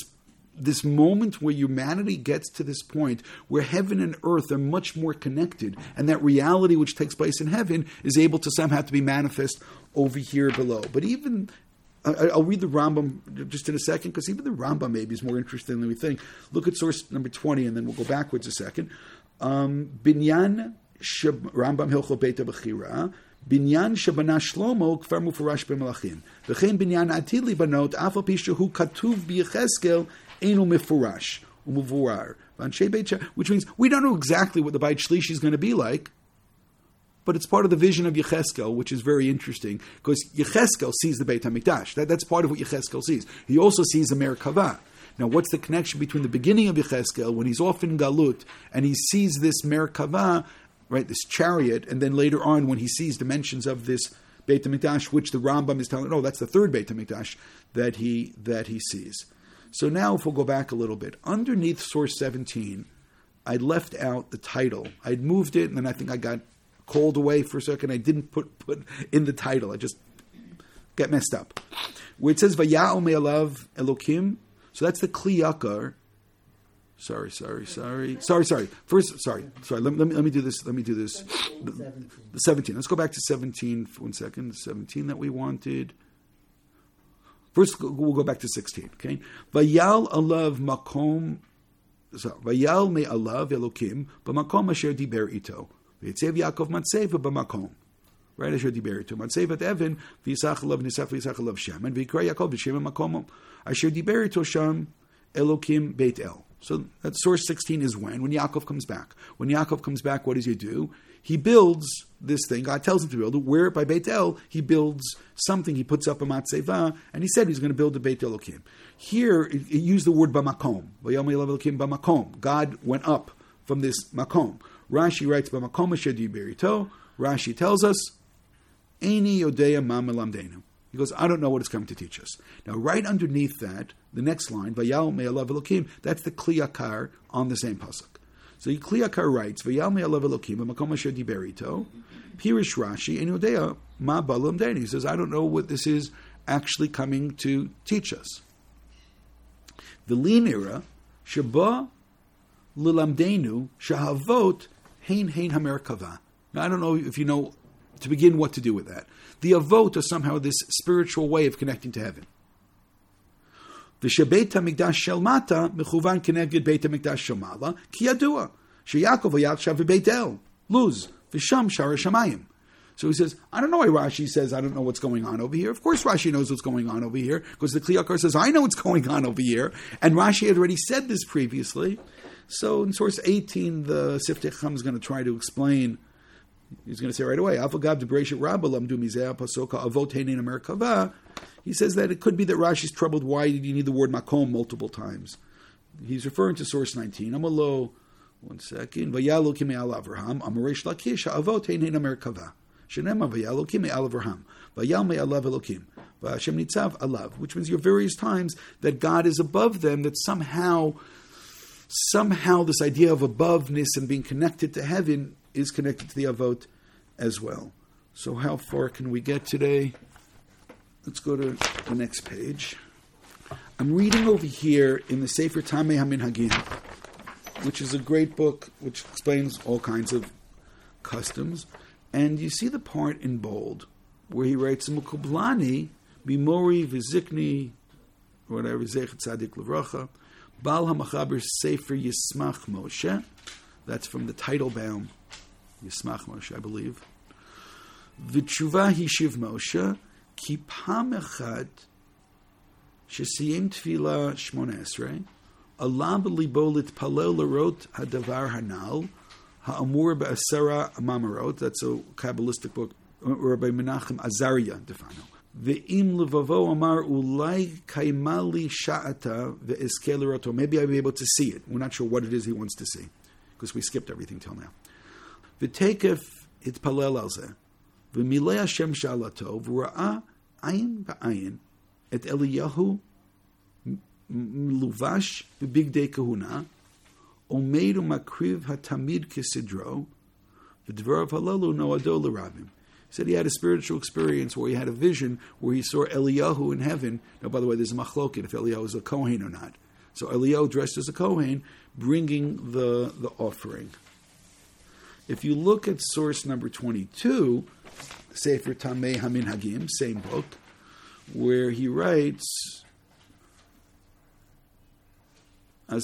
this moment where humanity gets to this point where heaven and earth are much more connected, and that reality which takes place in heaven is able to somehow to be manifest over here below. But even I'll read the Rambam just in a second because even the Rambam maybe is more interesting than we think. Look at source number twenty, and then we'll go backwards a second. Um, Binyan Rambam Hilchot Beit Bechira. Binyan Shlomo Kfar Mufarash V'chein Binyan Pishahu Katuv B'Yecheskel Enu Mifurash Umuvurar. Which means we don't know exactly what the Beit Shlishi is going to be like, but it's part of the vision of Yecheskel, which is very interesting because Yecheskel sees the Beit Hamikdash. That, that's part of what Yecheskel sees. He also sees the Merkava. Now, what's the connection between the beginning of Yecheskel, when he's off in Galut, and he sees this Merkava, right, this chariot, and then later on when he sees dimensions of this Beit HaMikdash, which the Rambam is telling, oh, that's the third Beit HaMikdash that he, that he sees. So now if we'll go back a little bit, underneath source 17, I left out the title. I'd moved it, and then I think I got called away for a second. I didn't put, put in the title. I just get messed up. Where it says, Vaya'o me'alav Elokim, so that's the Kli Yakar, Sorry, sorry, sorry, sorry, sorry. First, sorry, sorry. Let, let, me let me do this. Let me do this. The, the seventeen. Let's go back to seventeen for one second. Seventeen that we wanted. First, we'll go back to sixteen. Okay. Vayal alav makom. Vayal me alav elokim b'makom asher diber ito. V'yitzev Yaakov matzeva b'makom. Right, asher diber ito. Matzeva et Evan v'yisach alav nisach v'yisach alav Shem and v'yikra Yaakov v'shem makom asher diber ito Shem Elokim Beit El. So that source 16 is when? When Yaakov comes back. When Yaakov comes back, what does he do? He builds this thing. God tells him to build it. Where by Beit El, he builds something. He puts up a matzeva, and he said he's going to build a Beit Elokim. Here, it, it used the word bamakom. bamakom. God went up from this makom. Rashi writes bamakom. Rashi tells us, Eini yodeya ma melamdenu. He goes, I don't know what it's coming to teach us. Now, right underneath that, the next line, Vayal Me'alav Elokim, that's the Kli Yakar on the same pasuk. So Kli Yakar writes, "V'yal me'alav Elokim b'makom asher diberito." Pirish Rashi and Yodea ma balam deni. He says, "I don't know what this is actually coming to teach us." The lean era, shaba lilamdenu shahavot hein hein hamerkava. Now I don't know if you know to begin what to do with that. The avot are somehow this spiritual way of connecting to heaven. The Shebet HaMikdash Shel Mata Mechuvan Keneged Beit HaMikdash Shel Ki Yadua Sheyakov V'Yakshav V'Beit El Luz V'Sham Shara shemayim. so he says, I don't know why Rashi says I don't know what's going on over here. Of course, Rashi knows what's going on over here because the Kli Yakar says I know what's going on over here, and Rashi had already said this previously. So in source eighteen, the Siftei is going to try to explain He's going to say right away. He says that it could be that Rashi's troubled. Why did you need the word makom multiple times? He's referring to source 19. Amalo, one second. Vayalo kime al Avraham, Amaresh Lakish, Avot Heinin Amerikava. Shenema Vayalo kime al Avraham. Vayal me alav Elokim. Vashem nitzav alav. Which means your various times that God is above them, that somehow somehow this idea of aboveness and being connected to heaven is connected to the Avot as well. So, how far can we get today? Let's go to the next page. I'm reading over here in the Sefer Ta'amei HaMinhagim, which is a great book which explains all kinds of customs. And you see the part in bold where he writes, Mukublani, Bimori Vizikni, whatever, Zechet Tzadik Levracha, Bal HaMachaber Sefer Yismach Moshe. That's from the Teitelbaum Yismach Moshe, I believe. V'tshuva hishiv Moshe, ki pam echad shesiyim tefila shmona esrei, alam b'libo litpalel l'rot hadavar hanal, ha'amur ba'asera mamarot, that's a Kabbalistic book, Rabbi Menachem Azariah defano. Ve'im levavo amar ulai kaimali sha'ata l'roto. Maybe I'll be able to see it. We're not sure what it is he wants to see, because we skipped everything till now. ותקף התפלל על זה, ומילא השם שאלתו, וראה עין בעין את אליהו מלובש בבגדי כהונה, עומד ומקריב התמיד כסדרו, ודבריו הללו נועדו לרבים. He said he had a spiritual experience where he had a vision where he saw Eliyahu in heaven. Now, by the way, there's a machloket if Eliyahu is a Kohen or not. So Eliyahu dressed as a Kohen, bringing the, the offering. If you look at source number 22, Sefer Ta'amei HaMinhagim, same book, where he writes, Now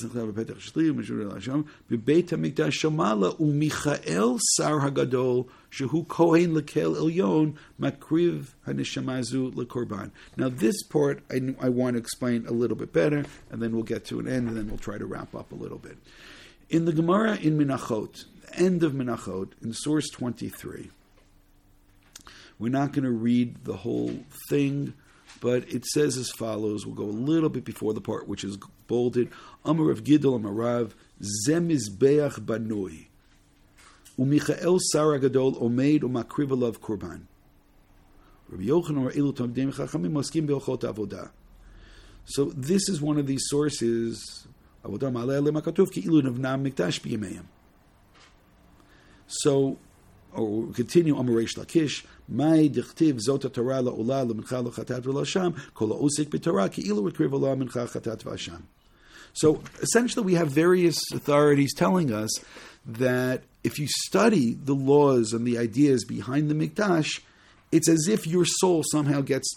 this part I, I want to explain a little bit better and then we'll get to an end and then we'll try to wrap up a little bit. In the Gemara in Menachot." End of Menachot, in source 23, we're not going to read the whole thing, but it says as follows. We'll go a little bit before the part which is bolded. Amar of Gidol Amarav, Zemizbeach Banui. Umichael Sara Gadol Omeid Be'ochot Avodah. So this is one of these sources. Avodah Ma'aleh Lemakatuv Ki Ilu Navnam Mikdash B'Yemeim. So, oh, or continue Amaresh Lakish, Dichtiv Zot Torah Kol Ha'usik B'Torah Chatat V'Asham. So essentially, we have various authorities telling us that if you study the laws and the ideas behind the Mikdash, it's as if your soul somehow gets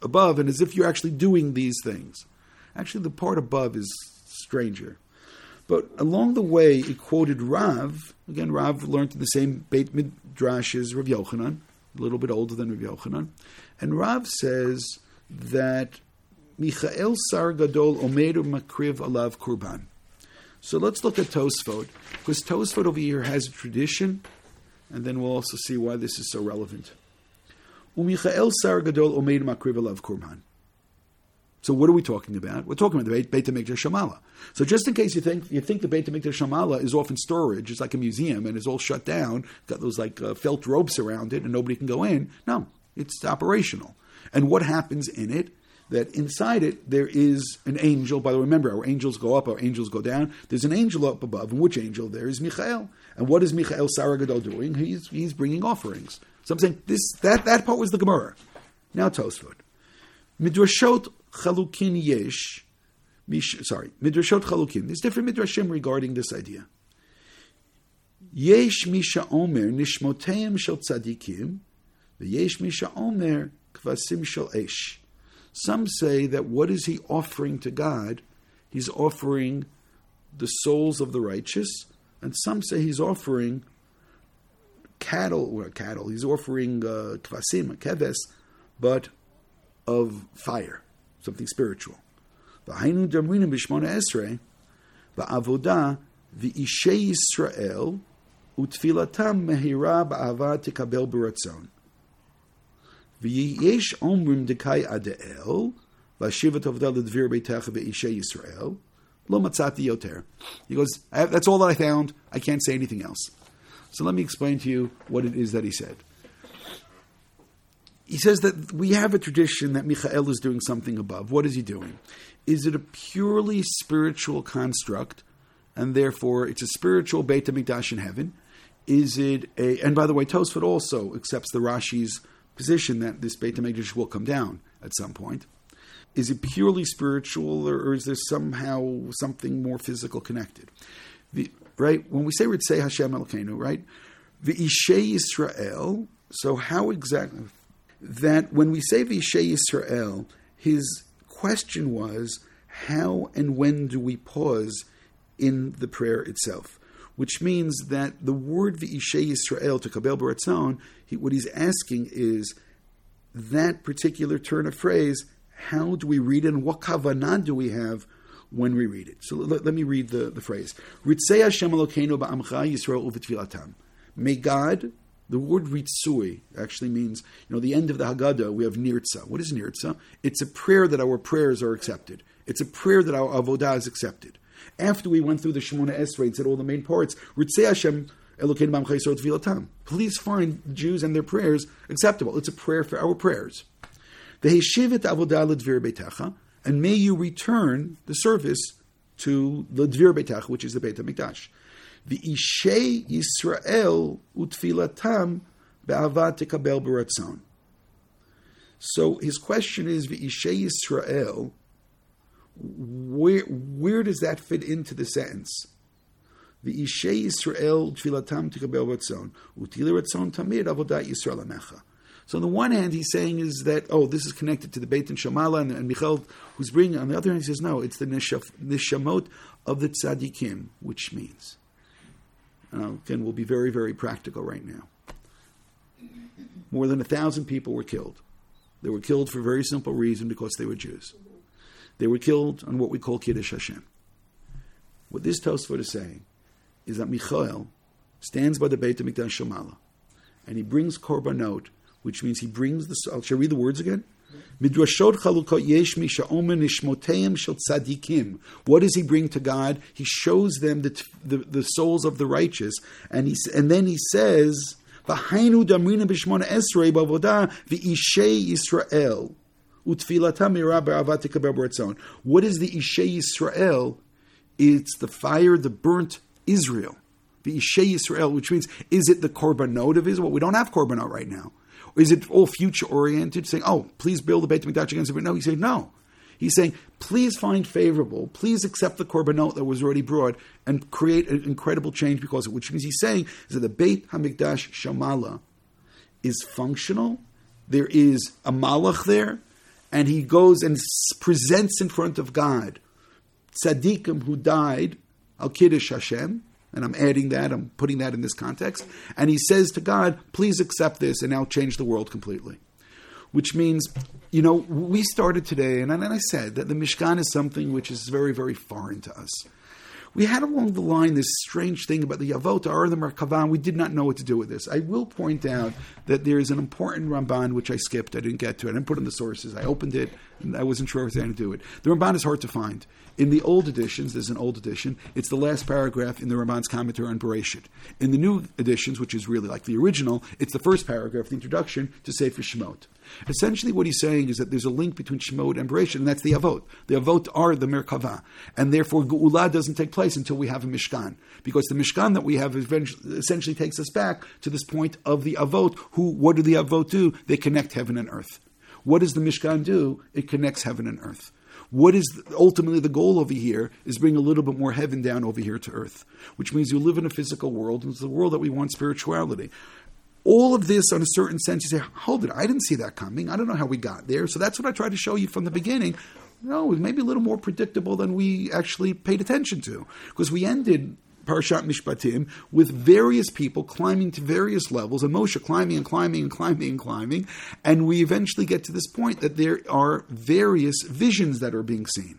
above and as if you're actually doing these things. Actually, the part above is stranger. But along the way, it quoted Rav. Again, Rav learned the same Beit Midrash as Rav Yochanan, a little bit older than Rav Yochanan. And Rav says that Michael Sar Gadol Omedu Makriv Alav Kurban. So let's look at Tosfot, because Tosfot over here has a tradition, and then we'll also see why this is so relevant. Umichael Sar Gadol Omedu Makriv Alav Kurban. So what are we talking about? We're talking about the Beit, HaMikdash Shamala. So just in case you think you think the Beit HaMikdash Shamala is off in storage, it's like a museum and it's all shut down, got those like uh, felt ropes around it and nobody can go in. No, it's operational. And what happens in it? that inside it there is an angel. By the way, remember, our angels go up, our angels go down. There's an angel up above, and which angel? There is Michael. And what is Michael Saragadol doing? He's, he's bringing offerings. So I'm saying this that, that part was the Gemara. Now Tosfot. Midrashot chalukin yesh. Sorry, midrashot chalukin. There's different midrashim regarding this idea. Yesh misha omer nishmoteim shel tzadikim, the yesh misha omer kvasim shel esh. Some say that what is he offering to God? He's offering the souls of the righteous, and some say he's offering cattle, or cattle. He's offering uh, kvasim, keves, but of fire, something spiritual. V'hainu damrinim b'shmona esrei, v'avodah v'ishei Yisrael utfilatam mehira ba'ava tikabel b'ratzon. V'yesh omrim dekai adeel, v'ashivat avdah l'dvir beitecha v'ishei Yisrael, lo matzati yoter. He goes, that's all that I found. I can't say anything else. So let me explain to you what it is that he said he says that we have a tradition that Michael is doing something above. What is he doing? Is it a purely spiritual construct, and therefore it's a spiritual Beit HaMikdash in heaven? Is it a, and by the way, Tosfot also accepts the Rashi's position that this Beit HaMikdash will come down at some point. Is it purely spiritual, or, is there somehow something more physical connected? The, right? When we say Ritzei Hashem Elokeinu, right? The Ishe Yisrael, so how exactly, that when we say Vishay Yisrael, his question was, how and when do we pause in the prayer itself? Which means that the word V'ishay Yisrael to Kabel Baratzon, he, what he's asking is that particular turn of phrase, how do we read it and what kavanah do we have when we read it? So let, let me read the, the phrase. Hashem ba'amcha Yisrael. May God the word ritzui actually means, you know, the end of the Haggadah, we have nirtza. What is nirtza? It's a prayer that our prayers are accepted. It's a prayer that our avodah is accepted. After we went through the Shemona Esrei and said all the main parts, ritzei Hashem. Please find Jews and their prayers acceptable. It's a prayer for our prayers. The Heshivet Avodah Ledvir Beitecha, and may you return the service to the Dvir Beitecha, which is the Beit HaMikdash. V'ishei Yisrael utfilatam be'avat tekabel b'ratzon. So his question is V'ishei Yisrael. Where where does that fit into the sentence? V'ishei Yisrael tfilatam tekabel b'ratzon utili ratzon tamid avodat Yisrael anecha. So on the one hand, he's saying is that oh, this is connected to the Beit and Shamala and, and Michal who's bringing. On the other hand, he says no, it's the nishamot of the tzaddikim, which means Uh, and again, we'll be very, very practical right now. More than a thousand people were killed. They were killed for a very simple reason because they were Jews. They were killed on what we call Kiddush Hashem. What this Tosfot is saying is that Michael stands by the Beit HaMikdash Shomala, and he brings korbanot, which means he brings the. Shall I read the words again? Midrashot chalukot yesh nishmoteim shel tzadikim. What does he bring to God? He shows them the, the, the souls of the righteous, and he and then he says, "V'hainu damrina b'shmona esrei b'avodah v'ishei Yisrael." What is the Ishei Yisrael? It's the fire, the burnt Israel. The Ishei Yisrael, which means, is it the korbanot of Israel? Well, We don't have korbanot right now. Or is it all future oriented, saying, oh, please build the Beit HaMikdash against it? No, he said, no. He's saying, please find favorable, please accept the korbanot that was already brought and create an incredible change because of it, which means he's saying is that the Beit HaMikdash Shamala is functional. There is a malach there, and he goes and presents in front of God tzaddikim who died, al kiddush Hashem, and I'm adding that, I'm putting that in this context. And he says to God, please accept this and now change the world completely. Which means, you know, we started today, and I said that the Mishkan is something which is very, very foreign to us. We had along the line this strange thing about the Yavot or the Merkava. We did not know what to do with this. I will point out that there is an important Ramban which I skipped. I didn't get to it. I didn't put in the sources. I opened it and I wasn't sure going to do it. The Ramban is hard to find. In the old editions, there's an old edition. It's the last paragraph in the Ramban's commentary on Bereshit. In the new editions, which is really like the original, it's the first paragraph, the introduction to Sefer Shemot. Essentially, what he's saying is that there's a link between Shemot and Bereshit, and that's the Avot. The Avot are the Merkava, and therefore Geula doesn't take place until we have a Mishkan, because the Mishkan that we have essentially takes us back to this point of the Avot. Who? What do the Avot do? They connect heaven and earth. What does the Mishkan do? It connects heaven and earth. What is ultimately the goal over here is bring a little bit more heaven down over here to earth, which means you live in a physical world, and it's the world that we want spirituality. All of this, on a certain sense, you say, hold it, I didn't see that coming. I don't know how we got there. So that's what I tried to show you from the beginning. No, it was maybe a little more predictable than we actually paid attention to. Because we ended Parshat Mishpatim with various people climbing to various levels, and Moshe climbing and climbing and climbing and climbing, and we eventually get to this point that there are various visions that are being seen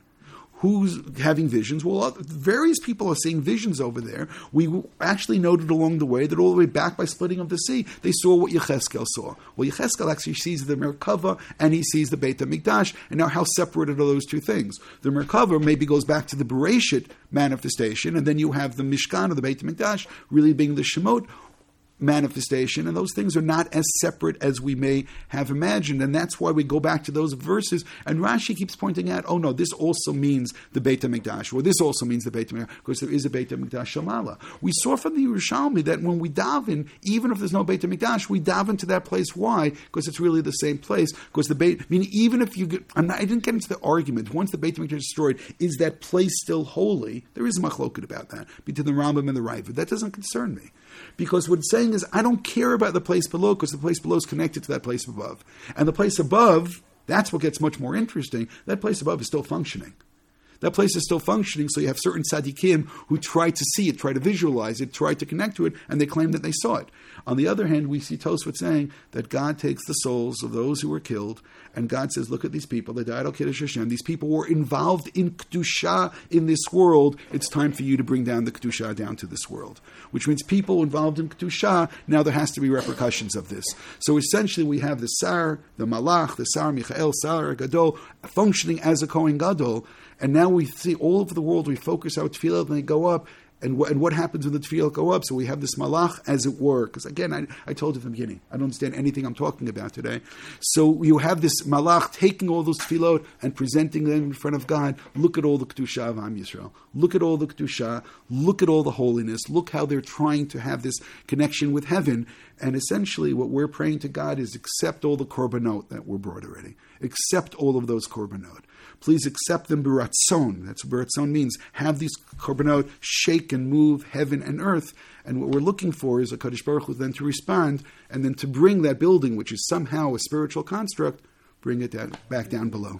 who's having visions? Well, uh, various people are seeing visions over there. We actually noted along the way that all the way back by splitting of the sea, they saw what Yecheskel saw. Well, Yecheskel actually sees the Merkava and he sees the Beit HaMikdash. And now, how separated are those two things? The Merkava maybe goes back to the Bereshit manifestation, and then you have the Mishkan or the Beit HaMikdash really being the Shemot manifestation, and those things are not as separate as we may have imagined. And that's why we go back to those verses. And Rashi keeps pointing out, oh no, this also means the Beit HaMikdash, or this also means the Beit HaMikdash, because there is a Beit HaMikdash Shamala. We saw from the Yerushalmi that when we daven, even if there's no Beit HaMikdash, we daven to that place. Why? Because it's really the same place. Because the Beit, I mean, even if you get, not, i didn't get into the argument, once the Beit HaMikdash is destroyed, is that place still holy? There is a machloket about that, between the Rambam and the Raavad. That doesn't concern me. Because what it's saying is, I don't care about the place below because the place below is connected to that place above. And the place above, that's what gets much more interesting. That place above is still functioning. That place is still functioning, so you have certain tzaddikim who try to see it, try to visualize it, try to connect to it, and they claim that they saw it. On the other hand, we see Tosfot saying that God takes the souls of those who were killed, and God says, look at these people, they died al Kiddush Hashem, these people were involved in Kedusha in this world, it's time for you to bring down the Kedusha down to this world. Which means people involved in Kedusha, now there has to be repercussions of this. So essentially we have the Sar, the Malach, the Sar Michael, Sar Gadol, functioning as a Kohen Gadol, and now we see all over the world, we focus our tefillah and they go up. And, wh- and what happens when the tefillah go up? So we have this malach, as it were. Because again, I, I told you from the beginning, I don't understand anything I'm talking about today. So you have this malach taking all those tefillot and presenting them in front of God. Look at all the kedusha of Am Yisrael. Look at all the kedusha. Look at all the holiness. Look how they're trying to have this connection with heaven. And essentially, what we're praying to God is accept all the korbanot that were brought already. Accept all of those korbanot. Please accept them beratzon. That's what beratzon means. Have these korbanot shake and move heaven and earth. And what we're looking for is a Kaddish Baruch Hu then to respond and then to bring that building, which is somehow a spiritual construct, bring it down, back down below.